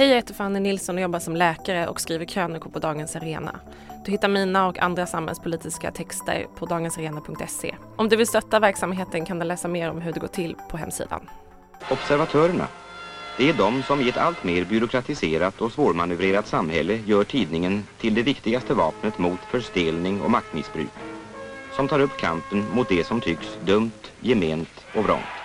Hej, jag heter Fanny Nilsson och jobbar som läkare och skriver krönikor på Dagens Arena. Du hittar mina och andra samhällspolitiska texter på dagensarena.se. Om du vill stötta verksamheten kan du läsa mer om hur det går till på hemsidan. Observatörerna. Det är de som i ett allt mer byråkratiserat och svårmanövrerat samhälle gör tidningen till det viktigaste vapnet mot förstelning och maktmissbruk. Som tar upp kampen mot det som tycks dumt, gement och vrångt.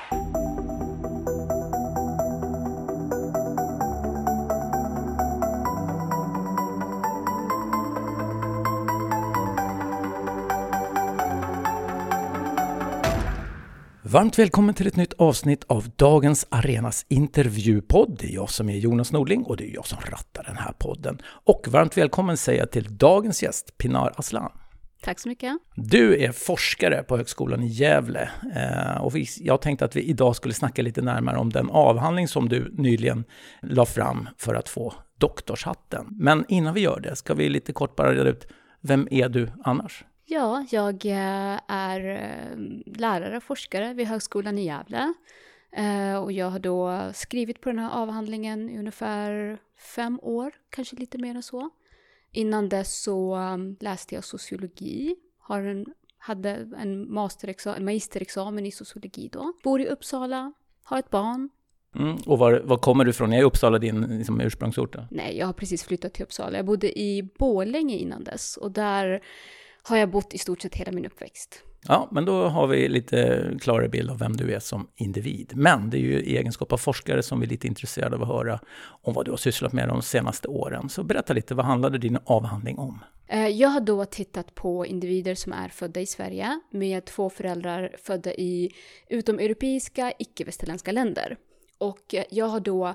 Varmt välkommen till ett nytt avsnitt av dagens Arenas intervjupodd. Det är jag som är Jonas Nordling och det är jag som rattar den här podden. Och varmt välkommen säger jag till dagens gäst, Pinar Aslan. Tack så mycket. Du är forskare på Högskolan i Gävle eh, och jag tänkte att vi idag skulle snacka lite närmare om den avhandling som du nyligen la fram för att få doktorshatten. Men innan vi gör det ska vi lite kort bara reda ut, vem är du annars? Ja, jag eh, är eh, lärare och forskare vid Högskolan i Gävle. Eh, och jag har då skrivit på den här avhandlingen i ungefär fem år, kanske lite mer än så. Innan dess så läste jag sociologi, har en, hade en, masterexamen, magisterexamen i sociologi då. Bor i Uppsala, har ett barn. Mm, och var, var kommer du ifrån? Är Uppsala din liksom, ursprungsort? Då? Nej, jag har precis flyttat till Uppsala. Jag bodde i Bålänge innan dess och där har jag bott i stort sett hela min uppväxt. Ja, men då har vi lite klarare bild av vem du är som individ. Men det är ju i egenskap av forskare som vi är lite intresserade av att höra om vad du har sysslat med de senaste åren. Så berätta lite, vad handlade din avhandling om? Eh, jag har då tittat på individer som är födda i Sverige med två föräldrar födda i utomeuropeiska, icke-västerländska länder. Och jag har då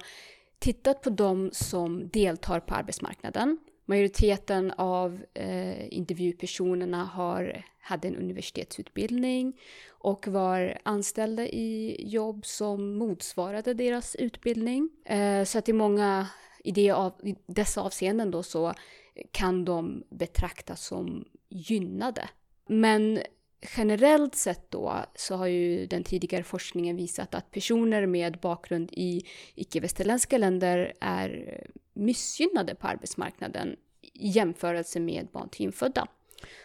tittat på de som deltar på arbetsmarknaden Majoriteten av eh, intervjupersonerna har, hade en universitetsutbildning och var anställda i jobb som motsvarade deras utbildning. Eh, så att i många, i, det av, i dessa avseenden då så kan de betraktas som gynnade. Men generellt sett då så har ju den tidigare forskningen visat att personer med bakgrund i icke-västerländska länder är missgynnade på arbetsmarknaden i jämförelse med barn till infödda.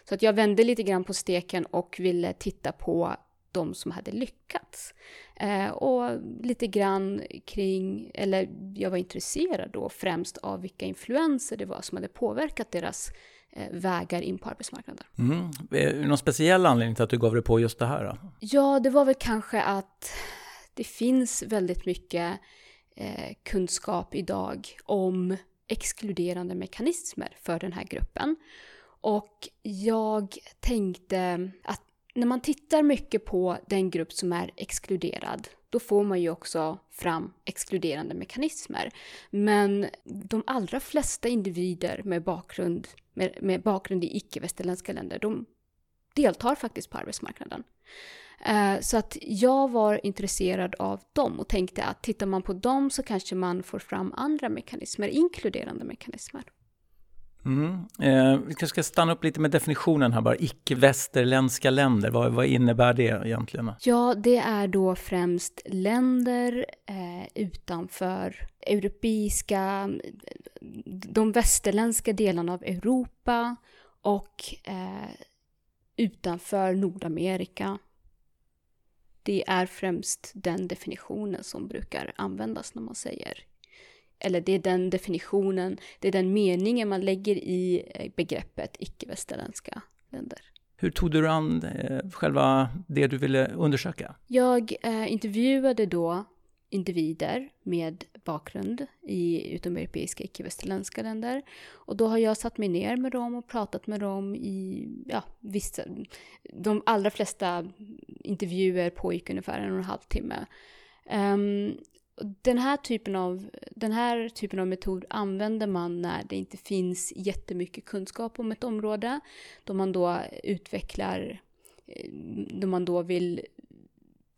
Så att jag vände lite grann på steken och ville titta på de som hade lyckats. Eh, och lite grann kring, eller jag var intresserad då främst av vilka influenser det var som hade påverkat deras eh, vägar in på arbetsmarknaden. Mm. Någon speciell anledning till att du gav dig på just det här? Då? Ja, det var väl kanske att det finns väldigt mycket eh, kunskap idag om exkluderande mekanismer för den här gruppen. Och jag tänkte att när man tittar mycket på den grupp som är exkluderad, då får man ju också fram exkluderande mekanismer. Men de allra flesta individer med bakgrund, med, med bakgrund i icke-västerländska länder, de deltar faktiskt på arbetsmarknaden. Eh, så att jag var intresserad av dem och tänkte att tittar man på dem så kanske man får fram andra mekanismer, inkluderande mekanismer. Mm. Eh, vi ska stanna upp lite med definitionen här bara, icke-västerländska länder, vad, vad, innebär det egentligen? Ja, det är då främst länder eh, utanför europeiska, de västerländska delarna av Europa och eh, utanför Nordamerika det är främst den definitionen som brukar användas när man säger eller det är den definitionen, det är den meningen man lägger i eh, begreppet icke-västerländska länder. Hur tog du an eh, själva det du ville undersöka? Jag eh, intervjuade då individer med bakgrund i utomeuropeiska icke-västerländska länder. Och då har jag satt mig ner med dem och pratat med dem i, ja, vissa, de allra flesta intervjuer pågick ungefär en och en halv timme. Um, den här, typen av, den här typen av metod använder man när det inte finns jättemycket kunskap om ett område. Då man då utvecklar, eh, då man då vill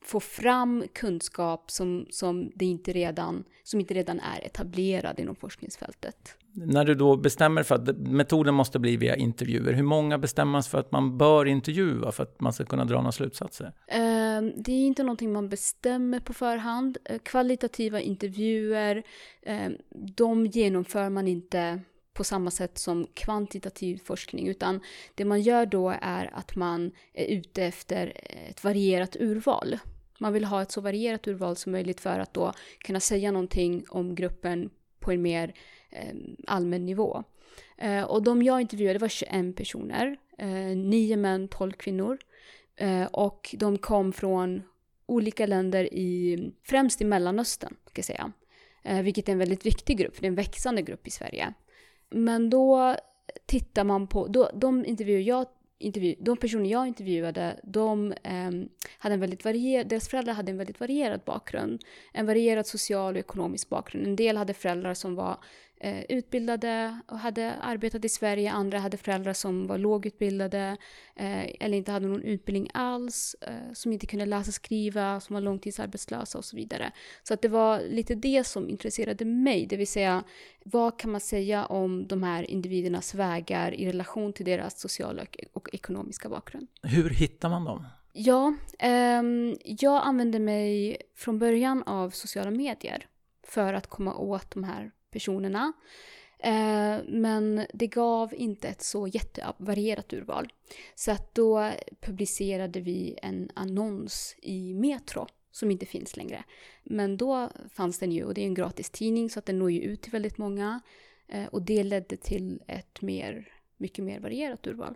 få fram kunskap som, som, det inte redan, som inte redan är etablerad inom forskningsfältet. När du då bestämmer för att metoden måste bli via intervjuer, hur många bestämmer sig för att man bör intervjua för att man ska kunna dra några slutsatser? Ehm, det är inte någonting man bestämmer på förhand. Eh, kvalitativa intervjuer, ehm, de genomför man inte på samma sätt som kvantitativ forskning, utan det man gör då är att man är ute efter ett varierat urval. Man vill ha ett så varierat urval som möjligt för att då kunna säga någonting om gruppen på en mer eh, allmän nivå. Eh, och de jag intervjuade var 21 personer, eh, 9 män, 12 kvinnor. Eh, och de kom från olika länder i, främst i Mellanöstern, kan jag säga. Eh, vilket är en väldigt viktig grupp, det är en växande grupp i Sverige. Men då tittar man på, då, de intervjuer jag intervju, de personer jag intervjuade, de eh, hade en väldigt varier, deras föräldrar hade en väldigt varierad bakgrund. En varierad social och ekonomisk bakgrund. En del hade föräldrar som var eh, utbildade och hade arbetat i Sverige. Andra hade föräldrar som var lågutbildade eh, eller inte hade någon utbildning alls, eh, som inte kunde läsa och skriva, som var långtidsarbetslösa och så vidare. Så att det var lite det som intresserade mig, det vill säga vad kan man säga om de här individernas vägar i relation till deras sociala och ekonomiska bakgrund. Hur hittar man dem? Ja, eh, jag använde mig från början av sociala medier för att komma åt de här personerna. Eh, men det gav inte ett så jättevarierat urval. Så att då publicerade vi en annons i Metro som inte finns längre. Men då fanns den ju och det är en gratis tidning så att den når ju ut till väldigt många. Eh, och det ledde till ett mer, mycket mer varierat urval.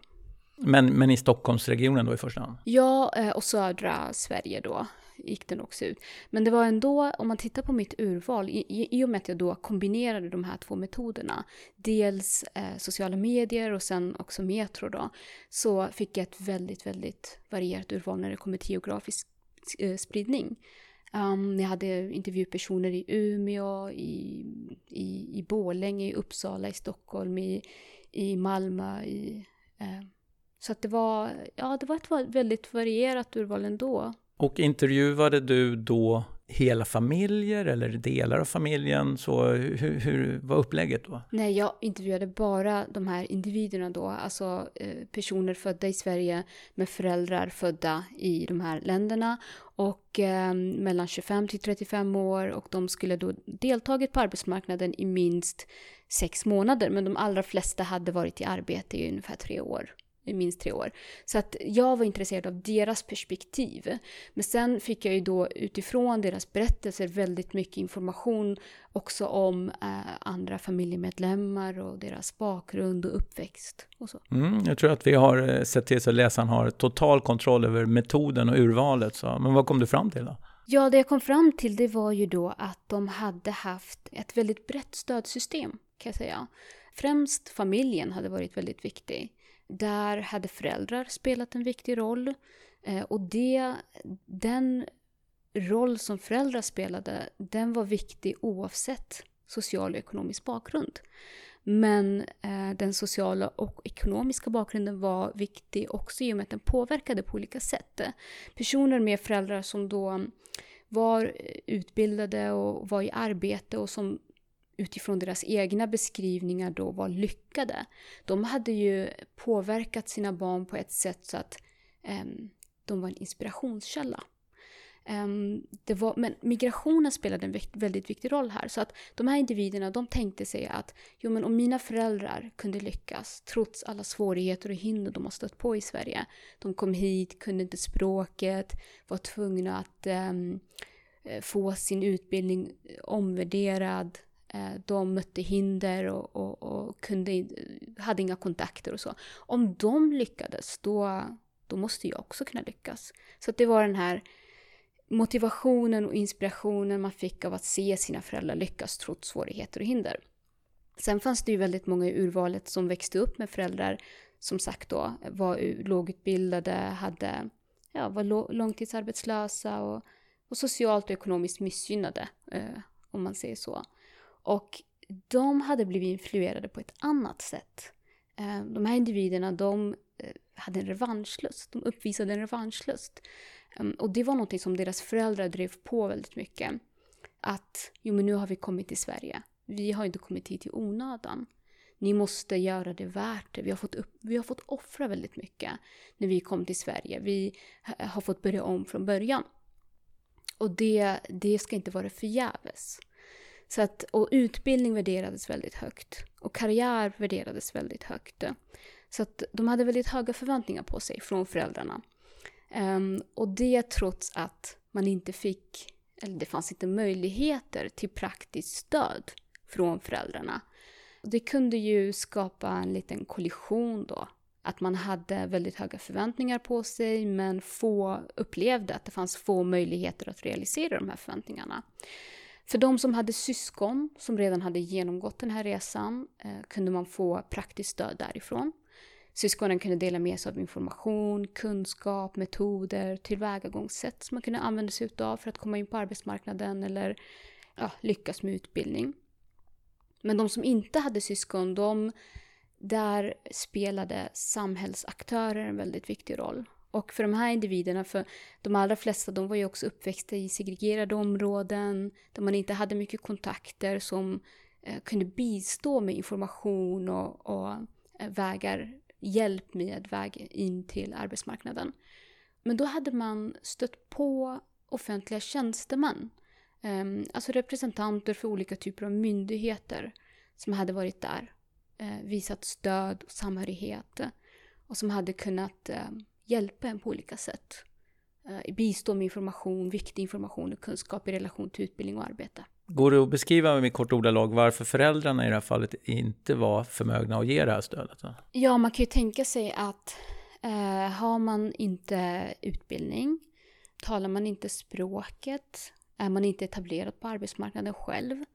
Men, men i Stockholmsregionen då i första hand? Ja, eh, och södra Sverige då gick den också ut. Men det var ändå, om man tittar på mitt urval, i, i och med att jag då kombinerade de här två metoderna, dels eh, sociala medier och sen också Metro då, så fick jag ett väldigt, väldigt varierat urval när det kommer till geografisk eh, spridning. Um, jag hade intervjupersoner i Umeå, i, i, i Borlänge, i Uppsala, i Stockholm, i, i Malmö, i eh, så att det var, ja, det var ett väldigt varierat urval ändå. Och intervjuade du då hela familjer eller delar av familjen? Så hur, hur var upplägget då? Nej, jag intervjuade bara de här individerna då, alltså eh, personer födda i Sverige med föräldrar födda i de här länderna och eh, mellan 25 till 35 år och de skulle då deltagit på arbetsmarknaden i minst sex månader, men de allra flesta hade varit i arbete i ungefär tre år i minst tre år. Så att jag var intresserad av deras perspektiv. Men sen fick jag ju då utifrån deras berättelser väldigt mycket information också om eh, andra familjemedlemmar och deras bakgrund och uppväxt och så. Mm, jag tror att vi har eh, sett till så att läsaren har total kontroll över metoden och urvalet. Så. Men vad kom du fram till då? Ja, det jag kom fram till det var ju då att de hade haft ett väldigt brett stödsystem kan jag säga. Främst familjen hade varit väldigt viktig. Där hade föräldrar spelat en viktig roll. Eh, och det, den roll som föräldrar spelade, den var viktig oavsett social och ekonomisk bakgrund. Men eh, den sociala och ekonomiska bakgrunden var viktig också i och med att den påverkade på olika sätt. Personer med föräldrar som då var utbildade och var i arbete och som utifrån deras egna beskrivningar då var lyckade. De hade ju påverkat sina barn på ett sätt så att um, de var en inspirationskälla. Um, det var, men migrationen spelade en väldigt viktig roll här. Så att de här individerna de tänkte sig att jo, men om mina föräldrar kunde lyckas trots alla svårigheter och hinder de har stött på i Sverige. De kom hit, kunde inte språket, var tvungna att um, få sin utbildning omvärderad, Eh, de mötte hinder och, och, och, kunde, eh, hade inga kontakter och så. Om de lyckades, då, då måste jag också kunna lyckas. Så det var den här motivationen och inspirationen man fick av att se sina föräldrar lyckas trots svårigheter och hinder. Sen fanns det ju väldigt många i urvalet som växte upp med föräldrar som sagt då var lågutbildade, hade, ja, var långtidsarbetslösa och, och socialt och ekonomiskt missgynnade, eh, om man säger så. Och de hade blivit influerade på ett annat sätt. Eh, de här individerna, de eh, hade en revanschlust. De uppvisade en revanschlust. Ehm, och det var något som deras föräldrar drev på väldigt mycket. Att, jo men nu har vi kommit till Sverige. Vi har inte kommit hit i onödan. Ni måste göra det värt det. Vi har fått, upp, vi har fått offra väldigt mycket när vi kom till Sverige. Vi eh, har fått börja om från början. Och det, det ska inte vara förgäves. Så att, och utbildning värderades väldigt högt. Och karriär värderades väldigt högt. Så att de hade väldigt höga förväntningar på sig från föräldrarna. Um, och det trots att man inte fick, eller det fanns inte möjligheter till praktiskt stöd från föräldrarna. Det kunde ju skapa en liten kollision då. Att man hade väldigt höga förväntningar på sig men få upplevde att det fanns få möjligheter att realisera de här förväntningarna. För de som hade syskon som redan hade genomgått den här resan eh, kunde man få praktiskt stöd därifrån. Syskonen kunde dela med sig av information, kunskap, metoder, tillvägagångssätt som man kunde använda sig av för att komma in på arbetsmarknaden eller ja, lyckas med utbildning. Men de som inte hade syskon, de, där spelade samhällsaktörer en väldigt viktig roll. Och för de här individerna, för de allra flesta, de var ju också uppväxta i segregerade områden där man inte hade mycket kontakter som eh, kunde bistå med information och, och eh, vägar, hjälp med väg in till arbetsmarknaden. Men då hade man stött på offentliga tjänstemän eh, alltså representanter för olika typer av myndigheter som hade varit där, eh, visat stöd och samhörighet och som hade kunnat eh, hjälpa en på olika sätt. Eh, bistå med information, viktig information och kunskap i relation till utbildning och arbete. Går det att beskriva med kort ordalag varför föräldrarna i det här fallet inte var förmögna att ge det här stödet? Ja, man kan ju tänka sig att eh, har man inte utbildning, talar man inte språket är man inte etablerad på arbetsmarknaden själv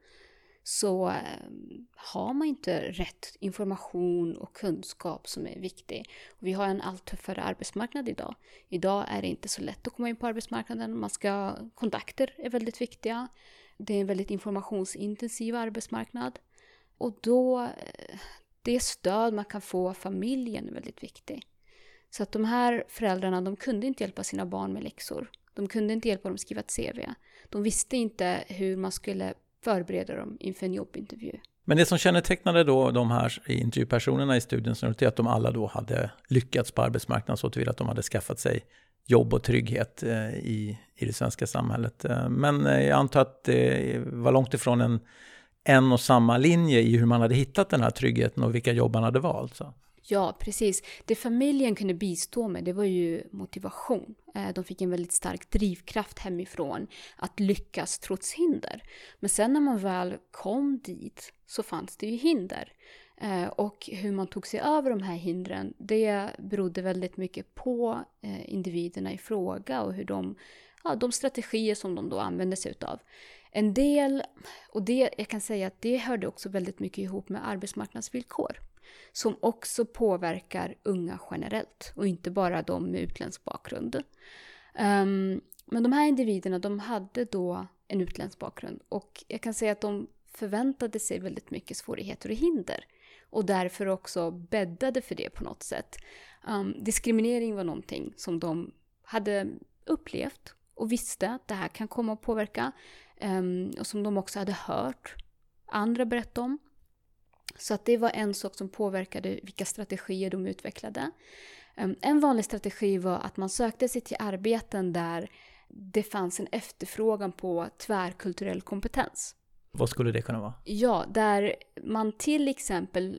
så ehm, har man inte rätt information och kunskap som är viktig. vi har en allt tuffare arbetsmarknad idag. Idag är det inte så lätt att komma in på arbetsmarknaden. Man ska, kontakter är väldigt viktiga. Det är en väldigt informationsintensiv arbetsmarknad. Och då, eh, det stöd man kan få av familjen är väldigt viktigt. Så att de här föräldrarna, de kunde inte hjälpa sina barn med läxor. De kunde inte hjälpa dem att skriva ett CV. De visste inte hur man skulle förbereda dem inför en jobbintervju. Men det som kännetecknade då de här intervjupersonerna i studien är att de alla då hade lyckats på arbetsmarknaden så tillvida att de hade skaffat sig jobb och trygghet eh, i, i det svenska samhället. Eh, men eh, jag antar att det var långt ifrån en, en och samma linje i hur man hade hittat den här tryggheten och vilka jobb man hade valt. Så. Ja, precis. Det familjen kunde bistå med, det var ju motivation. Eh, de fick en väldigt stark drivkraft hemifrån att lyckas trots hinder. Men sen när man väl kom dit så fanns det ju hinder. Eh, och hur man tog sig över de här hindren, det berodde väldigt mycket på eh, individerna i fråga och hur de, ja, de strategier som de då använde sig utav. En del, och det, jag kan säga att det hörde också väldigt mycket ihop med arbetsmarknadsvillkor som också påverkar unga generellt och inte bara de med utländsk bakgrund. Um, men de här individerna de hade då en utländsk bakgrund och jag kan säga att de förväntade sig väldigt mycket svårigheter och hinder och därför också bäddade för det på något sätt. Um, diskriminering var någonting som de hade upplevt och visste att det här kan komma att påverka um, och som de också hade hört andra berätta om. Så att det var en sak som påverkade vilka strategier de utvecklade. Ehm, en vanlig strategi var att man sökte sig till arbeten där det fanns en efterfrågan på tvärkulturell kompetens. Vad skulle det kunna vara? Ja, där man till exempel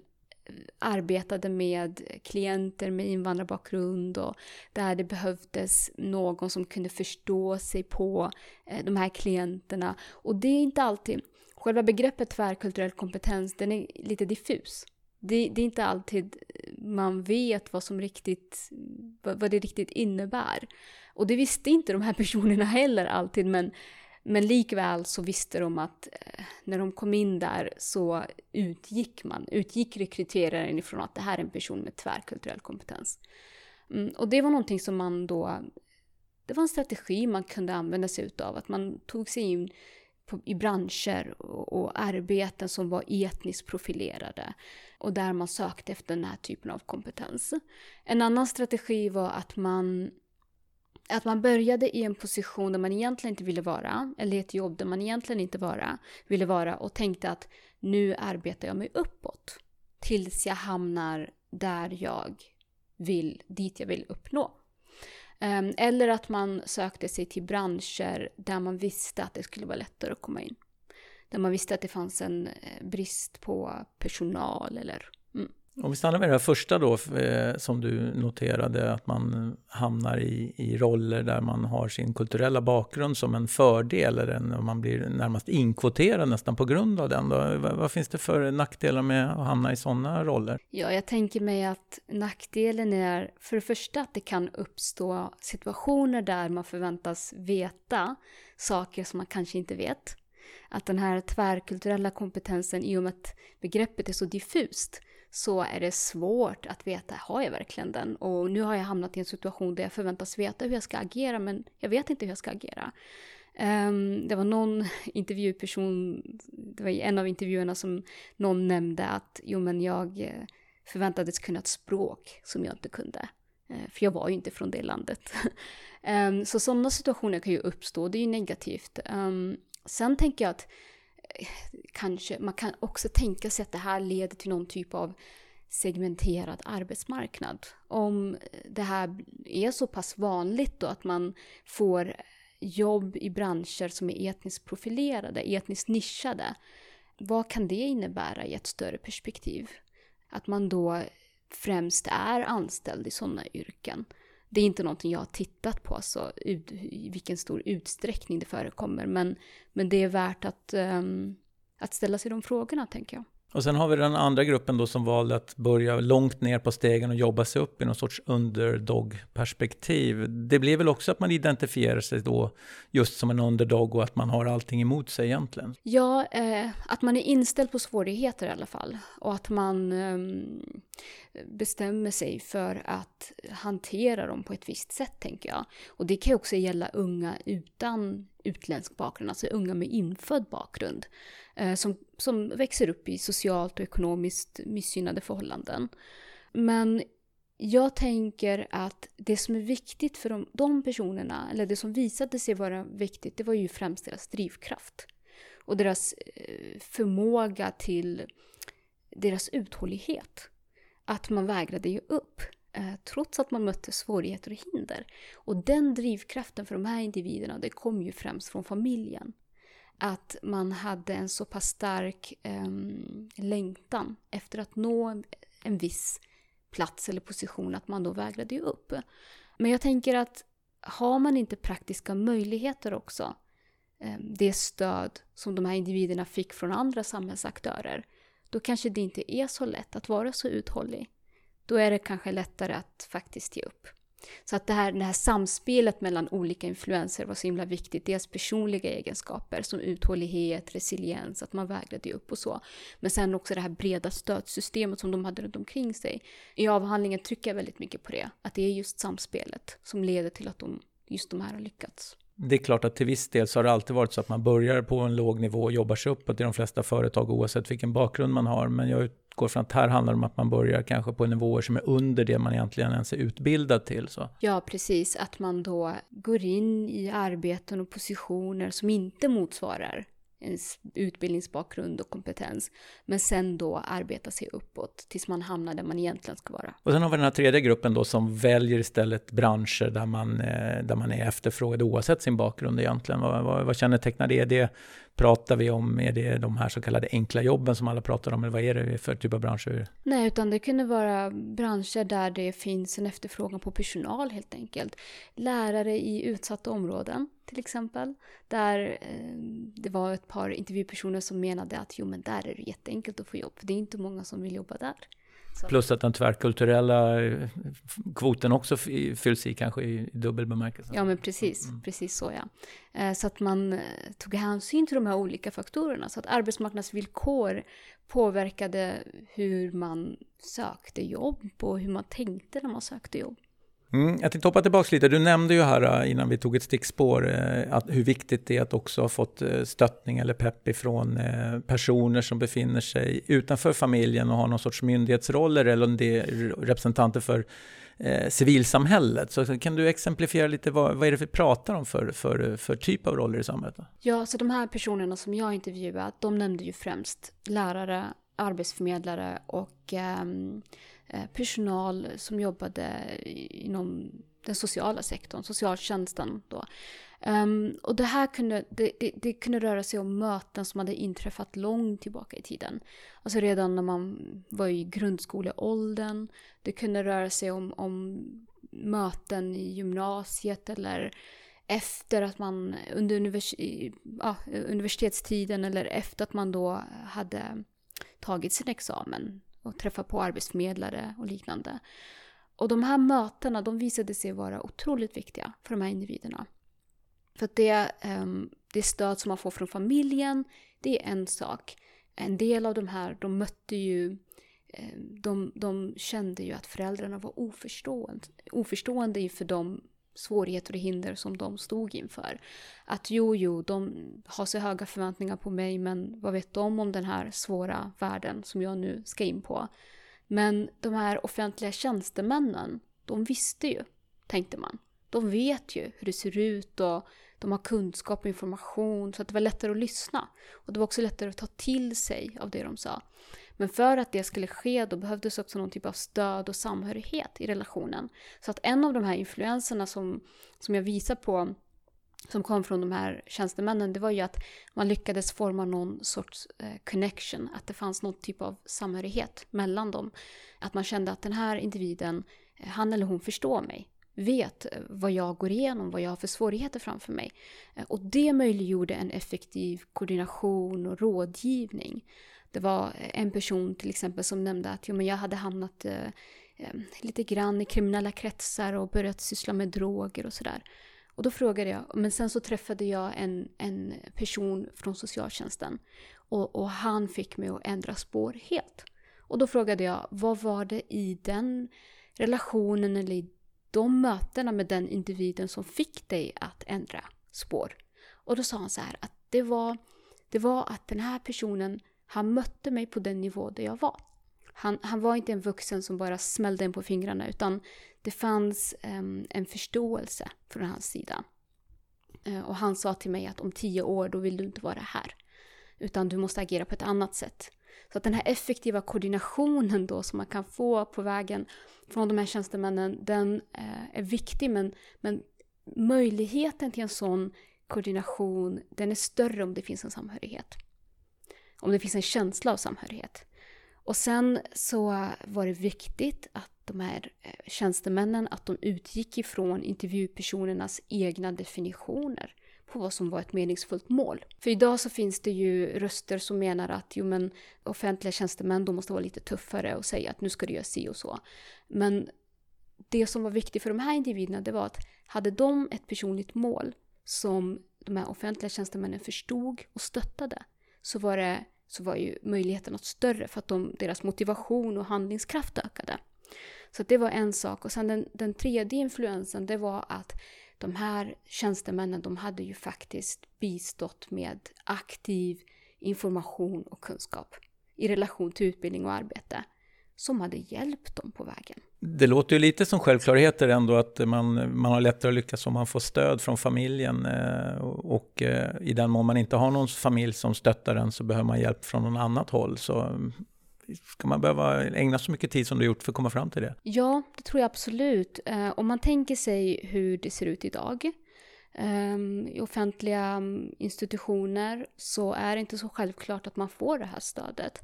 arbetade med klienter med invandrarbakgrund och där det behövdes någon som kunde förstå sig på eh, de här klienterna. Och det är inte alltid, Själva begreppet tvärkulturell kompetens, den är lite diffus. Det, det, är inte alltid man vet vad som riktigt, vad, vad det riktigt innebär. Och det visste inte de här personerna heller alltid, men, men likväl så visste de att eh, när de kom in där så utgick man, utgick rekryteraren ifrån att det här är en person med tvärkulturell kompetens. Mm, och det var någonting som man då, det var en strategi man kunde använda sig utav, att man tog sig in på, i branscher och, och arbeten som var etniskt profilerade och där man sökte efter den här typen av kompetens. En annan strategi var att man att man började i en position där man egentligen inte ville vara, eller ett jobb där man egentligen inte vara, ville vara och tänkte att nu arbetar jag mig uppåt tills jag hamnar där jag vill, dit jag vill uppnå. Ehm, eller att man sökte sig till branscher där man visste att det skulle vara lättare att komma in. Där man visste att det fanns en eh, brist på personal eller om vi stannar med det här första då, eh, som du noterade, att man hamnar i, i roller där man har sin kulturella bakgrund som en fördel, eller en, man blir närmast inkvoterad nästan på grund av den. Då. Vad, vad finns det för nackdelar med att hamna i sådana roller? Ja, jag tänker mig att nackdelen är för det första att det kan uppstå situationer där man förväntas veta saker som man kanske inte vet. Att den här tvärkulturella kompetensen, i och med att begreppet är så diffust, så är det svårt att veta, har jag verkligen den? Och nu har jag hamnat i en situation där jag förväntas veta hur jag ska agera, men jag vet inte hur jag ska agera. Um, det var någon intervjuperson, det var i en av intervjuerna som någon nämnde att jo men jag eh, förväntades kunna ett språk som jag inte kunde. Eh, för jag var ju inte från det landet. um, så sådana situationer kan ju uppstå, det är ju negativt. Um, sen tänker jag att kanske, man kan också tänka sig att det här leder till någon typ av segmenterad arbetsmarknad. Om det här är så pass vanligt då att man får jobb i branscher som är etniskt profilerade, etniskt nischade. Vad kan det innebära i ett större perspektiv? Att man då främst är anställd i sådana yrken. Det är inte någonting jag har tittat på, alltså, i vilken stor utsträckning det förekommer. Men, men det är värt att, um, att ställa sig de frågorna, tänker jag. Och sen har vi den andra gruppen då som valde att börja långt ner på stegen och jobba sig upp i någon sorts underdog-perspektiv. Det blir väl också att man identifierar sig då just som en underdog och att man har allting emot sig egentligen? Ja, eh, att man är inställd på svårigheter i alla fall. Och att man eh, bestämmer sig för att hantera dem på ett visst sätt, tänker jag. Och det kan ju också gälla unga utan utländsk bakgrund, alltså unga med infödd bakgrund. Eh, som, som växer upp i socialt och ekonomiskt missgynnade förhållanden. Men jag tänker att det som är viktigt för de, de personerna, eller det som visade sig vara viktigt, det var ju främst deras drivkraft. Och deras eh, förmåga till deras uthållighet. Att man vägrade ge upp, eh, trots att man mötte svårigheter och hinder. Och den drivkraften för de här individerna, det kom ju främst från familjen att man hade en så pass stark eh, längtan efter att nå en viss plats eller position att man då vägrade ge upp. Men jag tänker att har man inte praktiska möjligheter också, eh, det stöd som de här individerna fick från andra samhällsaktörer, då kanske det inte är så lätt att vara så uthållig. Då är det kanske lättare att faktiskt ge upp. Så att det här, det här samspelet mellan olika influenser var så himla viktigt. Dels personliga egenskaper som uthållighet, resiliens, att man vägrade upp och så. Men sen också det här breda stödsystemet som de hade runt omkring sig. I avhandlingen trycker jag väldigt mycket på det. Att det är just samspelet som leder till att de, just de här har lyckats. Det är klart att till viss del så har det alltid varit så att man börjar på en låg nivå och jobbar sig uppåt i de flesta företag oavsett vilken bakgrund man har. Men jag utgår från att här handlar det om att man börjar kanske på nivåer som är under det man egentligen ens är utbildad till. Så. Ja, precis. Att man då går in i arbeten och positioner som inte motsvarar ens utbildningsbakgrund och kompetens. Men sen då arbeta sig uppåt tills man hamnar där man egentligen ska vara. Och sen har vi den här tredje gruppen då som väljer istället branscher där man, eh, där man är efterfrågad oavsett sin bakgrund egentligen. Vad, vad, vad kännetecknar det? det? Pratar vi om, är det de här så kallade enkla jobben som alla pratar om? Eller vad är det för typ av branscher? Nej, utan det kunde vara branscher där det finns en efterfrågan på personal helt enkelt. Lärare i utsatta områden till exempel. Där eh, det var ett par intervjupersoner som menade att jo men där är det jätteenkelt att få jobb. För det är inte många som vill jobba där. Så. Plus att den tvärkulturella eh, kvoten också fylls i kanske i dubbel bemärkelse. Ja men precis, mm. precis så ja. Eh, så att man eh, tog hänsyn till de här olika faktorerna. Så att arbetsmarknadsvillkor påverkade hur man sökte jobb och hur man tänkte när man sökte jobb. Mm, jag tänkte hoppa tillbaka lite. Du nämnde ju här äh, innan vi tog ett stickspår äh, att hur viktigt det är att också ha fått äh, stöttning eller pepp ifrån personer som befinner sig utanför familjen och har någon sorts myndighetsroller eller om det är representanter för civilsamhället. Så kan du exemplifiera lite vad, vad är det vi pratar om för, för, för typ av roller i samhället? Ja, så de här personerna som jag intervjuat, de nämnde ju främst lärare, arbetsförmedlare och eh, Eh, personal som jobbade inom den sociala sektorn, socialtjänsten då. Um, och det här kunde, det, det, det, kunde röra sig om möten som hade inträffat långt tillbaka i tiden. Alltså redan när man var i grundskoleåldern. Det kunde röra sig om, om möten i gymnasiet eller efter att man under univers ja, universitetstiden eller efter att man då hade tagit sin examen och träffa på arbetsförmedlare och liknande. Och de här mötena de visade sig vara otroligt viktiga för de här individerna. För att det, ehm, det stöd som man får från familjen, det är en sak. En del av de här, de mötte ju ehm, de, de kände ju att föräldrarna var oförstående, oförstående inför de svårigheter och hinder som de stod inför. Att jo, jo, de har så höga förväntningar på mig, men vad vet de om den här svåra världen som jag nu ska in på? Men de här offentliga tjänstemännen, de visste ju, tänkte man. De vet ju hur det ser ut och de har kunskap och information så att det var lättare att lyssna. Och det var också lättare att ta till sig av det de sa. Men för att det skulle ske då behövdes också någon typ av stöd och samhörighet i relationen. Så att en av de här influenserna som, som jag visar på som kom från de här tjänstemännen, det var ju att man lyckades forma någon sorts eh, connection, att det fanns någon typ av samhörighet mellan dem. Att man kände att den här individen, eh, han eller hon förstår mig, vet eh, vad jag går igenom, vad jag har för svårigheter framför mig. Eh, och det möjliggjorde en effektiv koordination och rådgivning. Det var en person till exempel som nämnde att jo, men jag hade hamnat eh, eh, lite grann i kriminella kretsar och börjat syssla med droger och sådär. Och då frågade jag, men sen så träffade jag en, en person från socialtjänsten och, och han fick mig att ändra spår helt. Och då frågade jag, vad var det i den relationen eller i de mötena med den individen som fick dig att ändra spår? Och då sa han så här att det var, det var att den här personen, han mötte mig på den nivå där jag var. Han, han var inte en vuxen som bara smällde in på fingrarna utan det fanns um, en förståelse från hans sida. Uh, och han sa till mig att om tio år då vill du inte vara här. Utan du måste agera på ett annat sätt. Så att den här effektiva koordinationen då som man kan få på vägen från de här tjänstemännen, den uh, är viktig men, men möjligheten till en sån koordination, den är större om det finns en samhörighet. Om det finns en känsla av samhörighet. Och sen så var det viktigt att de här eh, tjänstemännen, att de utgick ifrån intervjupersonernas egna definitioner på vad som var ett meningsfullt mål. För idag så finns det ju röster som menar att jo, men offentliga tjänstemän de måste vara lite tuffare och säga att nu ska du göra si och så. Men det som var viktigt för de här individerna det var att hade de ett personligt mål som de här offentliga tjänstemännen förstod och stöttade så var det så var ju möjligheten något större för att de, deras motivation och handlingskraft ökade. Så det var en sak. Och sen den, den tredje influensen det var att de här tjänstemännen de hade ju faktiskt bistått med aktiv information och kunskap i relation till utbildning och arbete som hade hjälpt dem på vägen. Det låter ju lite som självklarheter ändå att man, man har lättare att lyckas om man får stöd från familjen. Eh, och eh, i den mån man inte har någon familj som stöttar en så behöver man hjälp från någon annat håll. Så mm, ska man behöva ägna så mycket tid som du gjort för att komma fram till det? Ja, det tror jag absolut. Eh, om man tänker sig hur det ser ut idag ehm, i offentliga mm, institutioner så är det inte så självklart att man får det här stödet.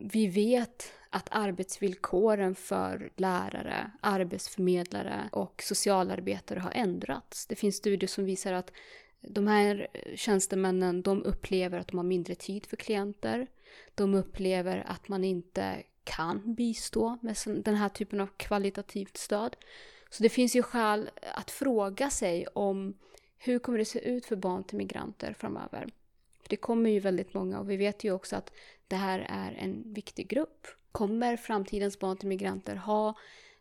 Vi vet att arbetsvillkoren för lärare, arbetsförmedlare och socialarbetare har ändrats. Det finns studier som visar att de här tjänstemännen de upplever att de har mindre tid för klienter. De upplever att man inte kan bistå med den här typen av kvalitativt stöd. Så det finns ju skäl att fråga sig om hur kommer det se ut för barn till migranter framöver? För det kommer ju väldigt många och vi vet ju också att det här är en viktig grupp. Kommer framtidens barn till migranter ha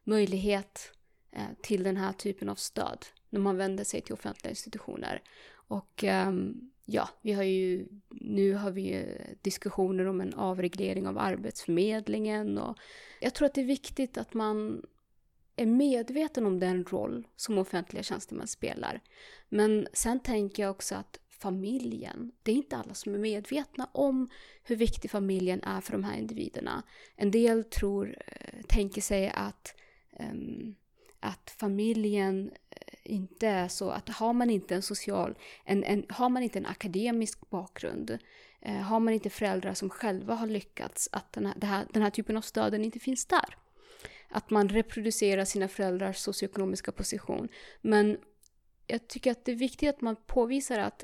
möjlighet eh, till den här typen av stöd när man vänder sig till offentliga institutioner? Och ehm, ja, vi har ju, nu har vi diskussioner om en avreglering av Arbetsförmedlingen och jag tror att det är viktigt att man är medveten om den roll som offentliga tjänstemän spelar. Men sen tänker jag också att familjen. Det är inte alla som är medvetna om hur viktig familjen är för de här individerna. En del tror, eh, tänker sig att, um, att familjen eh, inte är så att har man inte en social, en, en, har man inte en akademisk bakgrund, eh, har man inte föräldrar som själva har lyckats, att den här, här, den här typen av stöden inte finns där. Att man reproducerar sina föräldrars socioekonomiska position. Men jag tycker att det är viktigt att man påvisar att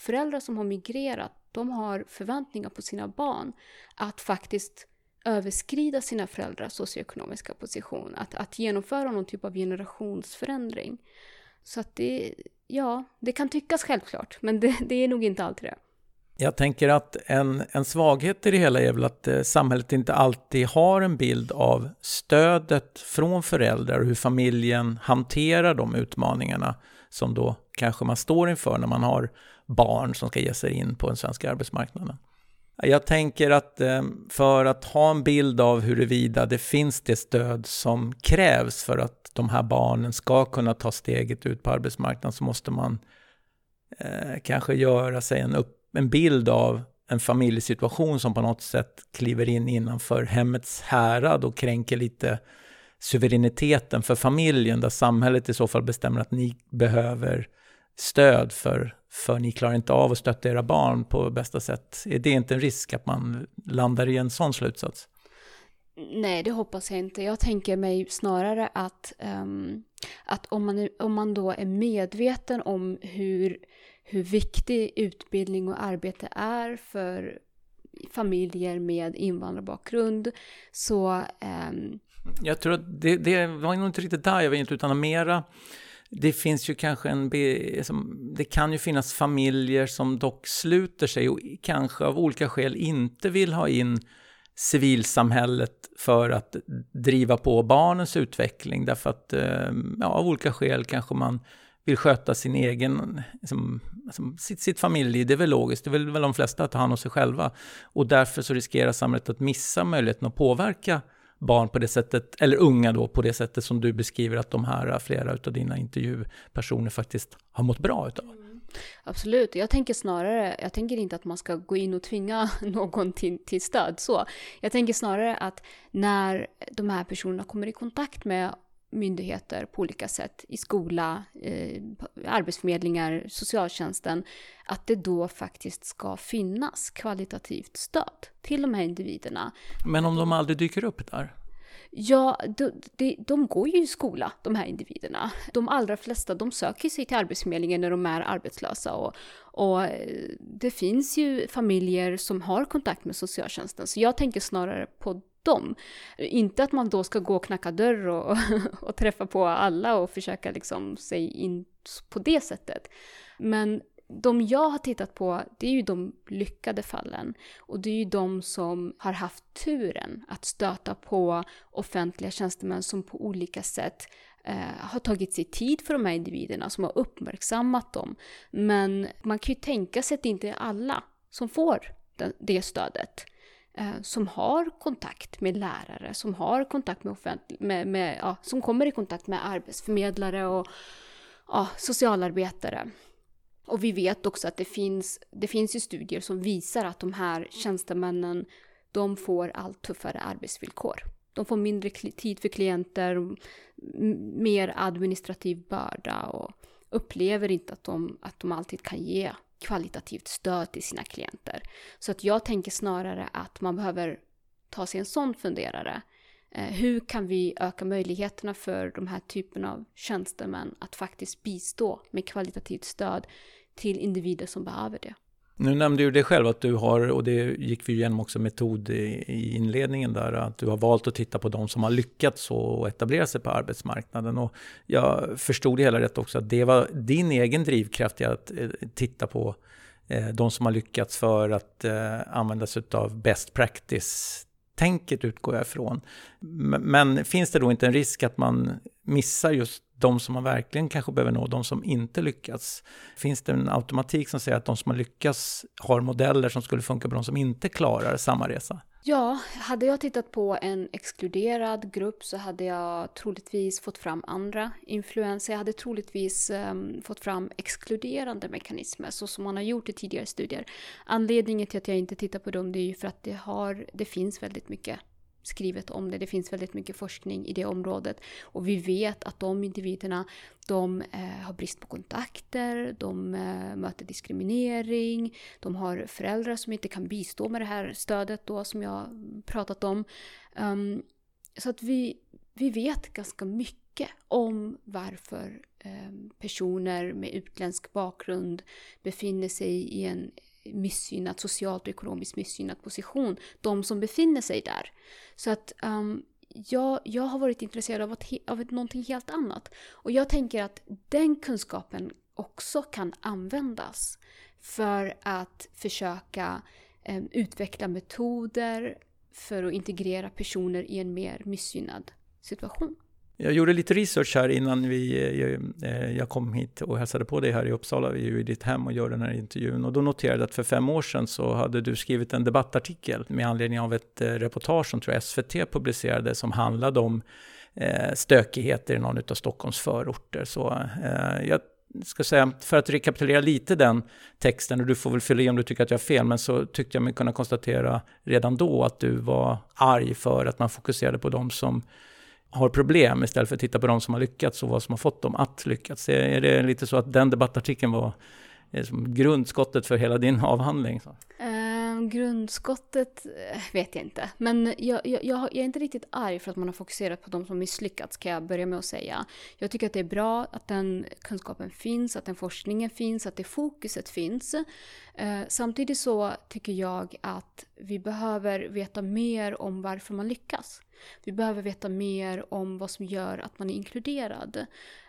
föräldrar som har migrerat, de har förväntningar på sina barn att faktiskt överskrida sina föräldrars socioekonomiska position. Att, att genomföra någon typ av generationsförändring. Så att det, ja, det kan tyckas självklart, men det, det är nog inte alltid det. Jag tänker att en, en svaghet i det hela är väl att eh, samhället inte alltid har en bild av stödet från föräldrar och hur familjen hanterar de utmaningarna som då kanske man står inför när man har barn som ska ge sig in på den svenska arbetsmarknaden. Jag tänker att eh, för att ha en bild av huruvida det finns det stöd som krävs för att de här barnen ska kunna ta steget ut på arbetsmarknaden så måste man eh, kanske göra sig en, upp, en bild av en familjesituation som på något sätt kliver in innanför hemmets härad och kränker lite suveräniteten för familjen där samhället i så fall bestämmer att ni behöver stöd för, för ni klarar inte av att stötta era barn på bästa sätt. Är det inte en risk att man landar i en sån slutsats? Nej, det hoppas jag inte. Jag tänker mig snarare att, um, att om, man, om man då är medveten om hur, hur viktig utbildning och arbete är för familjer med invandrarbakgrund så um, jag tror att det, det var nog inte riktigt där jag var inte utan mera det finns ju kanske en... Det kan ju finnas familjer som dock sluter sig och kanske av olika skäl inte vill ha in civilsamhället för att driva på barnens utveckling. Därför att eh, ja, av olika skäl kanske man vill sköta sin egen, liksom, liksom, sitt, sitt familjeliv. Det är väl logiskt, det vill väl de flesta ta hand om sig själva. Och därför så riskerar samhället att missa möjligheten att påverka barn på det sättet, eller unga då, på det sättet som du beskriver att de här flera av dina intervjupersoner faktiskt har mått bra utav. Mm. Absolut, jag tänker snarare, jag tänker inte att man ska gå in och tvinga någon till, till stöd så. Jag tänker snarare att när de här personerna kommer i kontakt med myndigheter på olika sätt, i skola, eh, arbetsförmedlingar, socialtjänsten, att det då faktiskt ska finnas kvalitativt stöd till de här individerna. Men om de aldrig dyker upp där? Ja, de, de, de, går ju i skola, de här individerna. De allra flesta de söker sig till Arbetsförmedlingen när de är arbetslösa. Och, och eh, det finns ju familjer som har kontakt med socialtjänsten. Så jag tänker snarare på dem. Inte att man då ska gå och knacka dörr och, och träffa på alla och försöka liksom sig in på det sättet. Men de jag har tittat på, det är ju de lyckade fallen. Och det är ju de som har haft turen att stöta på offentliga tjänstemän som på olika sätt eh, har tagit sig tid för de här individerna, som har uppmärksammat dem. Men man kan ju tänka sig att det inte är alla som får det stödet. Eh, som har kontakt med lärare, som har kontakt med, offentlig, med, med ja, som kommer i kontakt med arbetsförmedlare och ja, socialarbetare. Och vi vet också att det finns, det finns ju studier som visar att de här tjänstemännen, de får allt tuffare arbetsvillkor. De får mindre tid för klienter, mer administrativ börda och upplever inte att de, att de alltid kan ge kvalitativt stöd till sina klienter. Så att jag tänker snarare att man behöver ta sig en sån funderare. Eh, hur kan vi öka möjligheterna för de här typerna av tjänstemän att faktiskt bistå med kvalitativt stöd till individer som behöver det? Nu nämnde du det själv att du har, och det gick vi igenom också metod i inledningen där, att du har valt att titta på de som har lyckats och etablera sig på arbetsmarknaden. Och jag förstod det hela rätt också, att det var din egen drivkraft i att eh, titta på eh, de som har lyckats för att eh, använda sig av best practice tänket utgår jag ifrån. Men finns det då inte en risk att man missar just de som man verkligen kanske behöver nå, de som inte lyckats? Finns det en automatik som säger att de som har lyckats har modeller som skulle funka på de som inte klarar samma resa? Ja, hade jag tittat på en exkluderad grupp så hade jag troligtvis fått fram andra influenser. Jag hade troligtvis um, fått fram exkluderande mekanismer så som man har gjort i tidigare studier. Anledningen till att jag inte tittar på dem det är ju för att det, har, det finns väldigt mycket skrivet om det. Det finns väldigt mycket forskning i det området. Och vi vet att de individerna, de eh, har brist på kontakter, de eh, möter diskriminering, de har föräldrar som inte kan bistå med det här stödet då som jag pratat om. Um, så att vi, vi vet ganska mycket om varför eh, personer med utländsk bakgrund befinner sig i en missgynnad, socialt och ekonomiskt missgynnad position, de som befinner sig där. Så att um, jag, jag har varit intresserad av, att, av ett, någonting helt annat. Och jag tänker att den kunskapen också kan användas för att försöka um, utveckla metoder för att integrera personer i en mer missgynnad situation. Jag gjorde lite research här innan vi, eh, jag kom hit och hälsade på dig här i Uppsala. Vi är ju i ditt hem och gör den här intervjun. Och då noterade jag att för fem år sedan så hade du skrivit en debattartikel med anledning av ett eh, reportage som tror jag SVT publicerade som handlade om eh, stökigheter i någon av Stockholms förorter. Så jag ska säga, för att rekapitulera lite den texten, och du får väl fylla i om du tycker att jag har fel, men så tyckte jag mig kunna konstatera redan då att du var arg för att man fokuserade på de som har problem istället för att titta på de som har lyckats och vad som har fått dem att lyckas. Är det lite så att den debattartikeln var eh, som grundskottet för hela din avhandling? Ehm, eh, grundskottet vet jag inte. Men jag, jag, jag, är inte riktigt arg för att man har fokuserat på de som misslyckats, kan jag börja med att säga. Jag tycker att det är bra att den kunskapen finns, att den forskningen finns, att det fokuset finns. Eh, samtidigt så tycker jag att vi behöver veta mer om varför man lyckas. Vi behöver veta mer om vad som gör att man är inkluderad.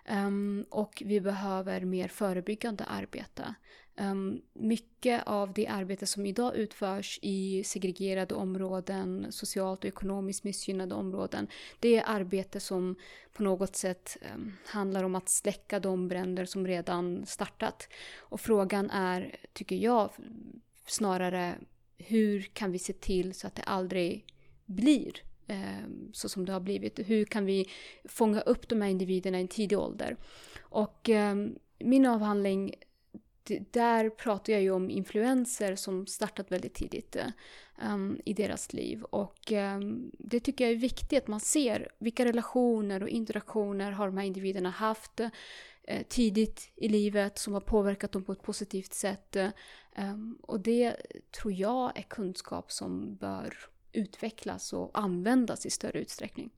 Um, och vi behöver mer förebyggande arbete. Um, mycket av det arbete som idag utförs i segregerade områden, socialt och ekonomiskt missgynnade områden, det är arbete som på något sätt um, handlar om att släcka de bränder som redan startat. Och frågan är, tycker jag, snarare hur kan vi se till så att det aldrig blir Ehm, så som det har blivit. Hur kan vi fånga upp de här individerna i en tidig ålder? Och ehm, min avhandling där pratar jag ju om influenser som startat väldigt tidigt um, i deras liv. Och um, det tycker jag är viktigt, att man ser vilka relationer och interaktioner har de här individerna haft uh, tidigt i livet som har påverkat dem på ett positivt sätt. Um, och det tror jag är kunskap som bör utvecklas och användas i större utsträckning.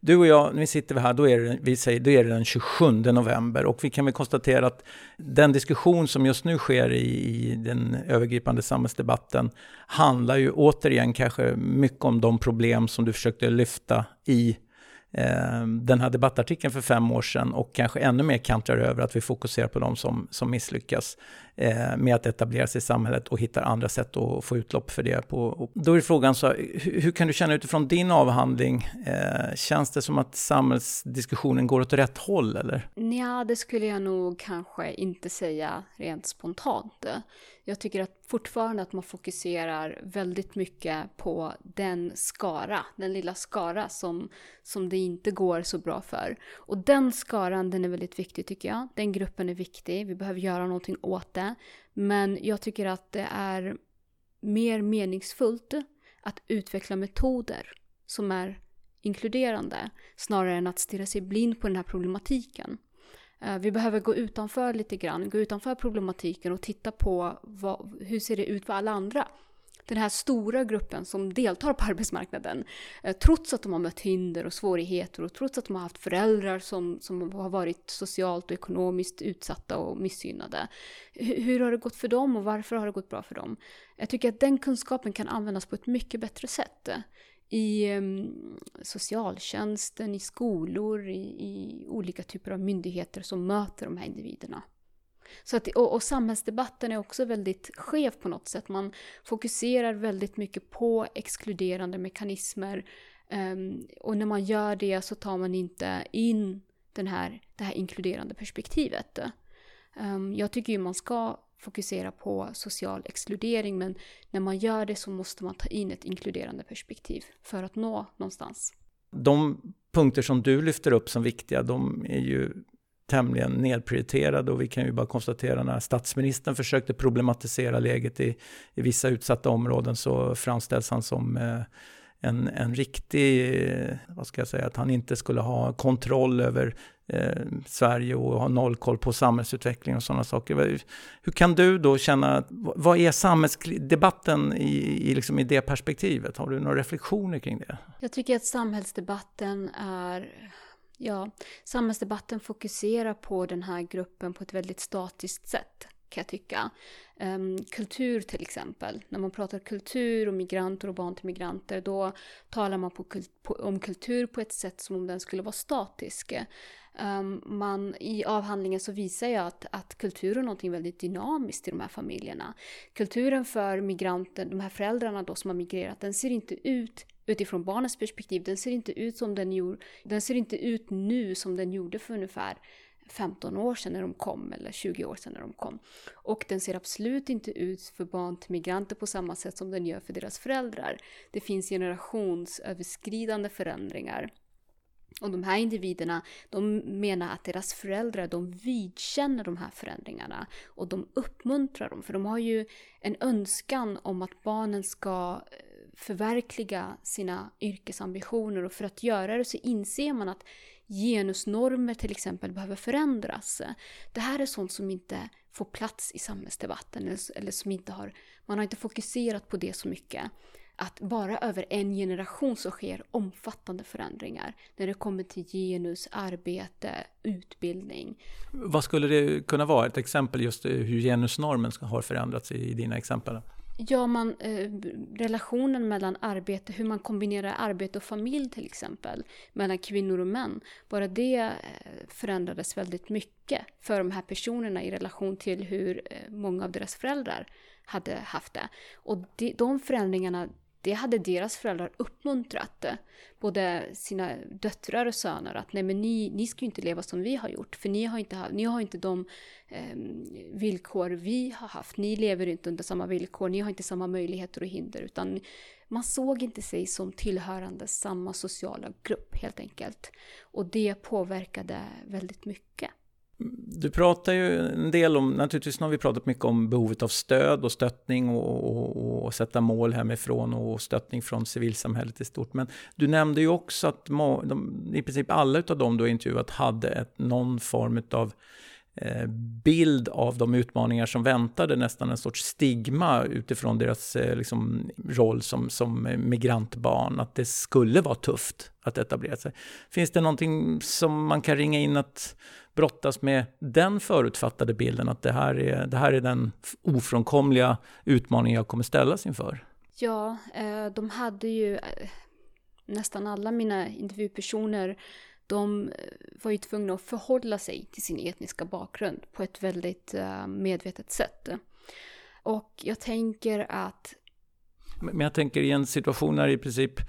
Du och jag, när vi sitter här, då är, det, vi säger, då är det den 27 november och vi kan väl konstatera att den diskussion som just nu sker i, i den övergripande samhällsdebatten handlar ju återigen kanske mycket om de problem som du försökte lyfta i Eh, den här debattartikeln för fem år sedan och kanske ännu mer kantrar över att vi fokuserar på de som, som misslyckas Eh, med att etablera sig i samhället och hittar andra sätt att få utlopp för det. På. Då är frågan så, hur, hur kan du känna utifrån din avhandling, eh, känns det som att samhällsdiskussionen går åt rätt håll eller? Ja, det skulle jag nog kanske inte säga rent spontant. Jag tycker att fortfarande att man fokuserar väldigt mycket på den skara, den lilla skara som, som det inte går så bra för. Och den skaran, den är väldigt viktig tycker jag. Den gruppen är viktig, vi behöver göra någonting åt den det. Men jag tycker att det är mer meningsfullt att utveckla metoder som är inkluderande snarare än att stirra sig blind på den här problematiken. Eh, vi behöver gå utanför lite grann, gå utanför problematiken och titta på vad, hur ser det ut för alla andra. Den här stora gruppen som deltar på arbetsmarknaden, eh, trots att de har mött hinder och svårigheter och trots att de har haft föräldrar som, som har varit socialt och ekonomiskt utsatta och missgynnade. Hur, hur har det gått för dem och varför har det gått bra för dem? Jag tycker att den kunskapen kan användas på ett mycket bättre sätt eh, i um, socialtjänsten, i skolor, i, i, olika typer av myndigheter som möter de här individerna. Så att, och, och samhällsdebatten är också väldigt skev på något sätt. Man fokuserar väldigt mycket på exkluderande mekanismer. Um, och när man gör det så tar man inte in den här, det här inkluderande perspektivet. Um, jag tycker ju man ska fokusera på social exkludering men när man gör det så måste man ta in ett inkluderande perspektiv för att nå någonstans. De punkter som du lyfter upp som viktiga, de är ju tämligen nedprioriterade och vi kan ju bara konstatera när statsministern försökte problematisera läget i, i vissa utsatta områden så framställs han som eh, en, en riktig, eh, vad ska jag säga, att han inte skulle ha kontroll över eh, Sverige och ha noll koll på samhällsutveckling och sådana saker. Hur kan du då känna, vad är samhällsdebatten i, i, liksom i det perspektivet? Har du några reflektioner kring det? Jag tycker att samhällsdebatten är Ja, samhällsdebatten fokuserar på den här gruppen på ett väldigt statiskt sätt kan jag tycka. Um, kultur till exempel. När man pratar kultur och migranter och barn till migranter då talar man på, på, om kultur på ett sätt som om den skulle vara statisk. Um, man, I avhandlingen så visar jag att, att kultur är något väldigt dynamiskt i de här familjerna. Kulturen för migranter, de här föräldrarna då som har migrerat, den ser inte ut utifrån barnets perspektiv, den ser inte ut som den gjorde, den ser inte ut nu som den gjorde för ungefär 15 år sedan när de kom eller 20 år sedan när de kom. Och den ser absolut inte ut för barn till migranter på samma sätt som den gör för deras föräldrar. Det finns generationsöverskridande förändringar. Och de här individerna, de menar att deras föräldrar, de vidkänner de här förändringarna och de uppmuntrar dem, för de har ju en önskan om att barnen ska förverkliga sina yrkesambitioner och för att göra det så inser man att genusnormer till exempel behöver förändras. Det här är sånt som inte får plats i samhällsdebatten eller som inte har, man har inte fokuserat på det så mycket. Att bara över en generation så sker omfattande förändringar när det kommer till genus, arbete, utbildning. Vad skulle det kunna vara? Ett exempel just eh, hur genusnormen har förändrats i dina exempel? Ja, man, eh, relationen mellan arbete, hur man kombinerar arbete och familj till exempel, mellan kvinnor och män. Bara det eh, förändrades väldigt mycket för de här personerna i relation till hur eh, många av deras föräldrar hade haft det. Och de, de förändringarna det hade deras föräldrar uppmuntrat. Eh, både sina döttrar och söner att nej men ni, ni ska ju inte leva som vi har gjort för ni har inte, ni har inte de eh, villkor vi har haft. Ni lever inte under samma villkor, ni har inte samma möjligheter och hinder utan man såg inte sig som tillhörande samma sociala grupp helt enkelt. Och det påverkade väldigt mycket. Du pratar ju en del om, naturligtvis har vi pratat mycket om behovet av stöd och stöttning och, och, och, sätta mål hemifrån och stöttning från civilsamhället i stort. Men du nämnde ju också att de, i princip alla av dem du har intervjuat hade ett, någon form av Eh, bild av de utmaningar som väntade, nästan en sorts stigma utifrån deras eh, liksom, roll som, som migrantbarn, att det skulle vara tufft att etablera sig. Finns det någonting som man kan ringa in att brottas med den förutfattade bilden, att det här är, det här är den ofrånkomliga utmaning jag kommer ställas inför? Ja, eh, de hade ju nästan alla mina intervjupersoner de eh, var ju tvungna att förhålla sig till sin etniska bakgrund på ett väldigt uh, medvetet sätt. Och jag tänker att... Men jag tänker i en situation när i princip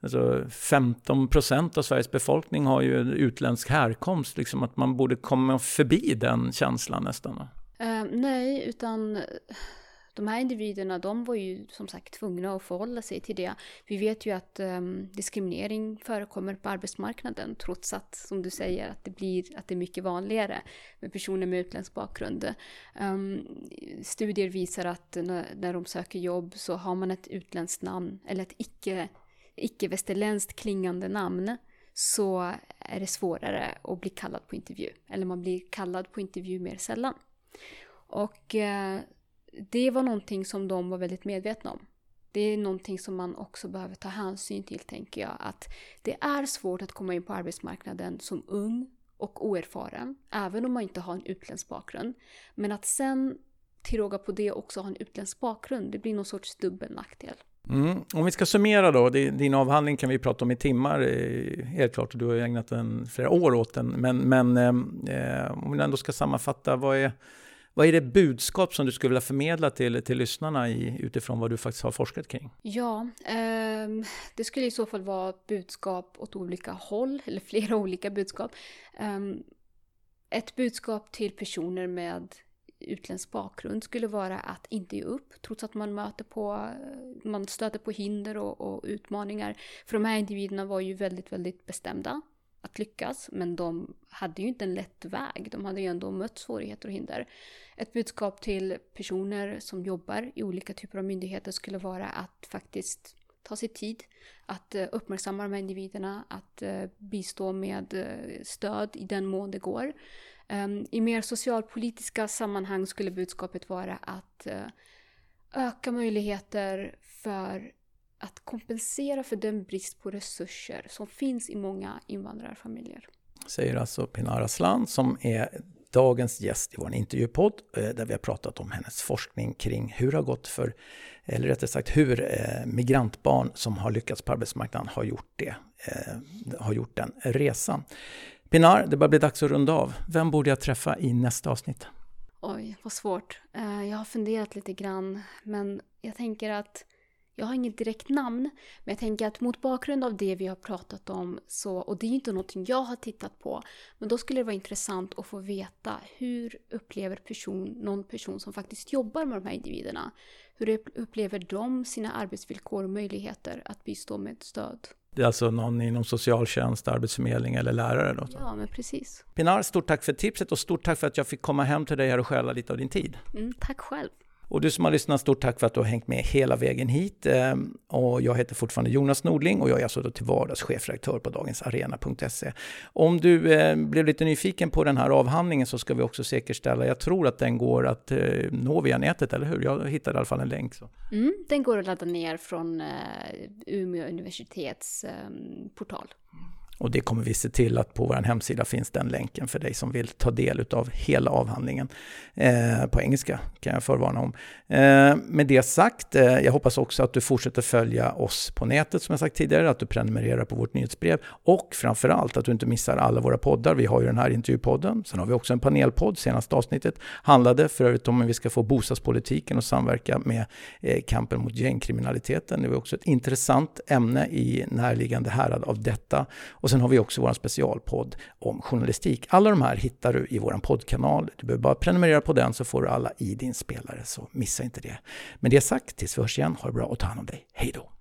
alltså 15 procent av Sveriges befolkning har ju utländsk härkomst, liksom att man borde komma förbi den känslan nästan. Uh, nej, utan de här individerna, de var ju som sagt tvungna att förhålla sig till det. Vi vet ju att um, diskriminering förekommer på arbetsmarknaden trots att, som du säger, att det blir att det är mycket vanligare med personer med utländsk bakgrund. Um, studier visar att när, när de söker jobb så har man ett utländskt namn eller ett icke, icke-västerländskt klingande namn så är det svårare att bli kallad på intervju. Eller man blir kallad på intervju mer sällan. Och eh, det var någonting som de var väldigt medvetna om. Det är någonting som man också behöver ta hänsyn till, tänker jag. Att det är svårt att komma in på arbetsmarknaden som ung och oerfaren, även om man inte har en utländsk bakgrund. Men att sen till råga på det också ha en utländsk bakgrund, det blir någon sorts dubbel nackdel. Mm. Om vi ska summera då, din avhandling kan vi prata om i timmar, eh, helt klart, du har ägnat en, flera år åt den. Men, men eh, eh, om vi ändå ska sammanfatta, vad är vad är det budskap som du skulle vilja förmedla till, till lyssnarna i, utifrån vad du faktiskt har forskat kring? Ja, eh, det skulle i så fall vara budskap åt olika håll, eller flera olika budskap. Eh, ett budskap till personer med utländsk bakgrund skulle vara att inte ge upp trots att man möter på, man stöter på hinder och, och utmaningar. För de här individerna var ju väldigt, väldigt bestämda att lyckas, men de hade ju inte en lätt väg. De hade ju ändå mött svårigheter och hinder. Ett budskap till personer som jobbar i olika typer av myndigheter skulle vara att faktiskt ta sig tid att eh, uppmärksamma de här individerna, att eh, bistå med eh, stöd i den mån det går. Ehm, I mer socialpolitiska sammanhang skulle budskapet vara att öka möjligheter för att kompensera för den brist på resurser som finns i många invandrarfamiljer. Säger alltså Pinar Aslan som är dagens gäst i vår intervjupodd eh, där vi har pratat om hennes forskning kring hur det har gått för, eller rättare sagt hur eh, migrantbarn som har lyckats på arbetsmarknaden har gjort det, eh, har gjort den resan. Pinar, det börjar bli dags att runda av. Vem borde jag träffa i nästa avsnitt? Oj, vad svårt. Jag har funderat lite grann, men jag tänker att jag har inget direkt namn, men jag tänker att mot bakgrund av det vi har pratat om, så, och det är inte någonting jag har tittat på, men då skulle det vara intressant att få veta hur upplever person, någon person som faktiskt jobbar med de här individerna? Hur upplever de sina arbetsvillkor och möjligheter att bistå med stöd? Det är alltså någon inom socialtjänst, arbetsförmedling eller lärare? Då, ja, men precis. Pinar, stort tack för tipset och stort tack för att jag fick komma hem till dig här och stjäla lite av din tid. Mm, tack själv. Och du som har lyssnat, stort tack för att du har hängt med hela vägen hit. Ehm, och jag heter fortfarande Jonas Nordling och jag är alltså då till vardags chefredaktör på dagensarena.se. Om du ehm, blev lite nyfiken på den här avhandlingen så ska vi också säkerställa, jag tror att den går att ehm, nå via nätet, eller hur? Jag hittade i alla fall en länk. Så. Mm, den går att ladda ner från eh, Umeå universitets portal. Och det kommer vi se till att på vår hemsida finns den länken för dig som vill ta del av hela avhandlingen. Eh, på engelska kan jag förvarna om. Eh, med det sagt, eh, jag hoppas också att du fortsätter följa oss på nätet som jag sagt tidigare, att du prenumererar på vårt nyhetsbrev och framförallt att du inte missar alla våra poddar. Vi har ju den här intervjupodden, sen har vi också en panelpodd. Senaste avsnittet handlade för övrigt om hur vi ska få bostadspolitiken att samverka med eh, kampen mot gängkriminaliteten. Det var också ett intressant ämne i närliggande härad av detta. Och sen har vi också vår specialpodd om journalistik. Alla de här hittar du i vår poddkanal. Du behöver bara prenumerera på den så får du alla i din spelare, så missa inte det. Med det sagt, tills vi hörs igen, ha det bra och ta hand om dig. Hej då!